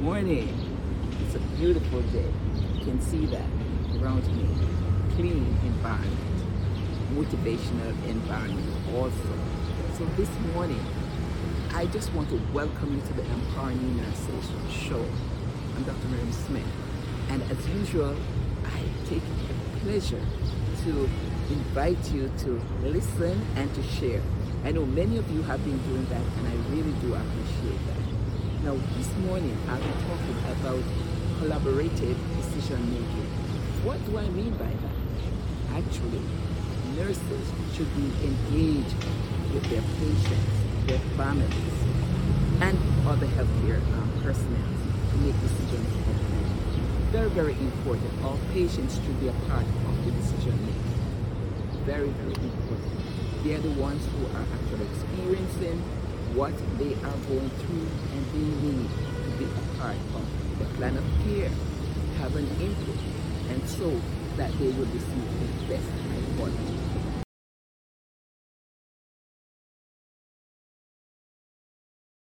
morning. It's a beautiful day. You can see that around me. Clean environment, motivational environment also. So this morning, I just want to welcome you to the Empowering Nurses show. I'm Dr. Miriam Smith. And as usual, I take a pleasure to invite you to listen and to share. I know many of you have been doing that, and I really do appreciate that. Now, this morning I'll be talking about collaborative decision making. What do I mean by that? Actually, nurses should be engaged with their patients, their families, and other healthcare um, personnel to make decisions Very, very important. All patients should be a part of the decision making. Very, very important. They are the ones who are actually experiencing what they are going through and they need to be a part of the plan of care, have an input, and so that they will receive the best